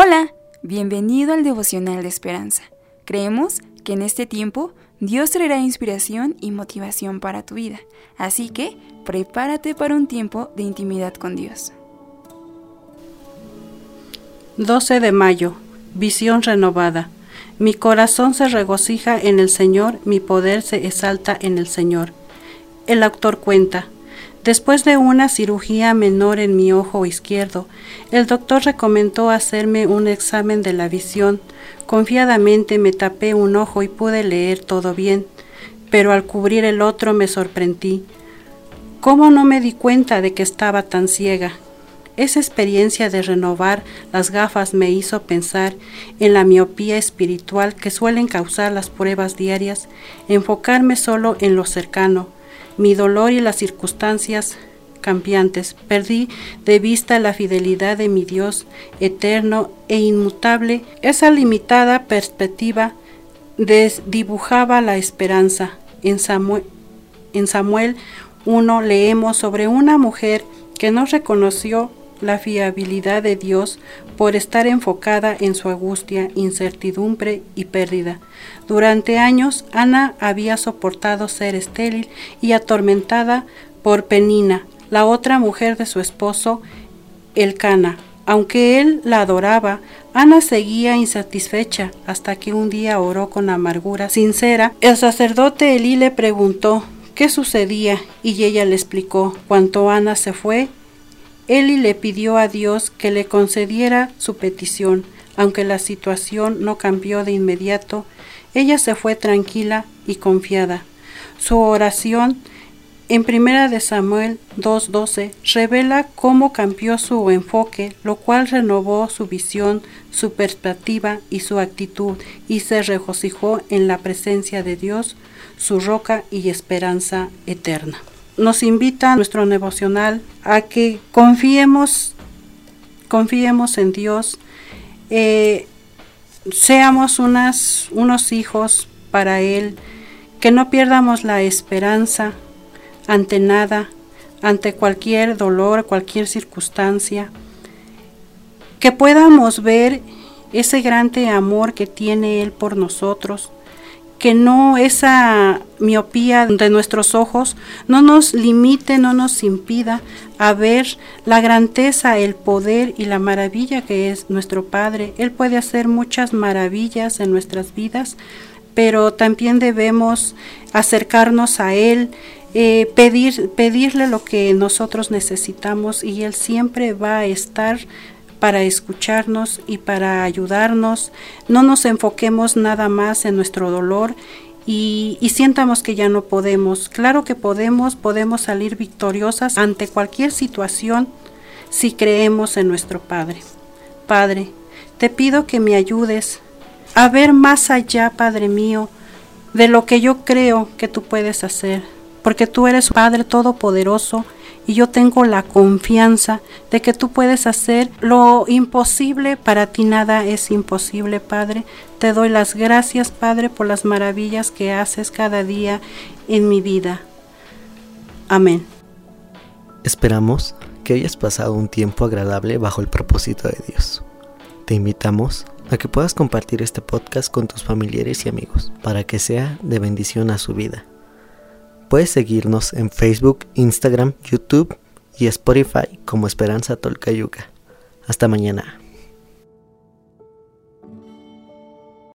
Hola, bienvenido al devocional de esperanza. Creemos que en este tiempo Dios traerá inspiración y motivación para tu vida, así que prepárate para un tiempo de intimidad con Dios. 12 de mayo, visión renovada. Mi corazón se regocija en el Señor, mi poder se exalta en el Señor. El autor cuenta, Después de una cirugía menor en mi ojo izquierdo, el doctor recomendó hacerme un examen de la visión. Confiadamente me tapé un ojo y pude leer todo bien, pero al cubrir el otro me sorprendí. ¿Cómo no me di cuenta de que estaba tan ciega? Esa experiencia de renovar las gafas me hizo pensar en la miopía espiritual que suelen causar las pruebas diarias, enfocarme solo en lo cercano, mi dolor y las circunstancias cambiantes. Perdí de vista la fidelidad de mi Dios eterno e inmutable. Esa limitada perspectiva desdibujaba la esperanza. En Samuel, en Samuel 1 leemos sobre una mujer que no reconoció la fiabilidad de Dios por estar enfocada en su angustia, incertidumbre y pérdida. Durante años, Ana había soportado ser estéril y atormentada por Penina, la otra mujer de su esposo, Elcana. Aunque él la adoraba, Ana seguía insatisfecha hasta que un día oró con amargura sincera. El sacerdote Elí le preguntó qué sucedía y ella le explicó. Cuando Ana se fue, Eli le pidió a Dios que le concediera su petición, aunque la situación no cambió de inmediato, ella se fue tranquila y confiada. Su oración en Primera de Samuel 2:12 revela cómo cambió su enfoque, lo cual renovó su visión, su perspectiva y su actitud, y se regocijó en la presencia de Dios, su roca y esperanza eterna nos invita nuestro devocional a que confiemos, confiemos en Dios, eh, seamos unos hijos para Él, que no pierdamos la esperanza ante nada, ante cualquier dolor, cualquier circunstancia, que podamos ver ese grande amor que tiene Él por nosotros, que no esa miopía de nuestros ojos no nos limite, no nos impida a ver la grandeza, el poder y la maravilla que es nuestro Padre. Él puede hacer muchas maravillas en nuestras vidas, pero también debemos acercarnos a Él, eh, pedir, pedirle lo que nosotros necesitamos y Él siempre va a estar para escucharnos y para ayudarnos. No nos enfoquemos nada más en nuestro dolor y, y, sientamos que ya no podemos. Claro que podemos, podemos salir victoriosas ante cualquier situación si creemos en nuestro Padre. Padre, te pido que me ayudes a ver más allá, Padre mío, de lo que yo creo que tú puedes hacer, porque tú eres Padre Todopoderoso y yo tengo la confianza de que tú puedes hacer lo imposible. Para ti nada es imposible, Padre. Te doy las gracias, Padre, por las maravillas que haces cada día en mi vida. Amén. Esperamos que hayas pasado un tiempo agradable bajo el propósito de Dios. Te invitamos a que puedas compartir este podcast con tus familiares y amigos para que sea de bendición a su vida. Puedes seguirnos en Facebook, Instagram, YouTube y Spotify como Esperanza Tolcayuca. Hasta mañana.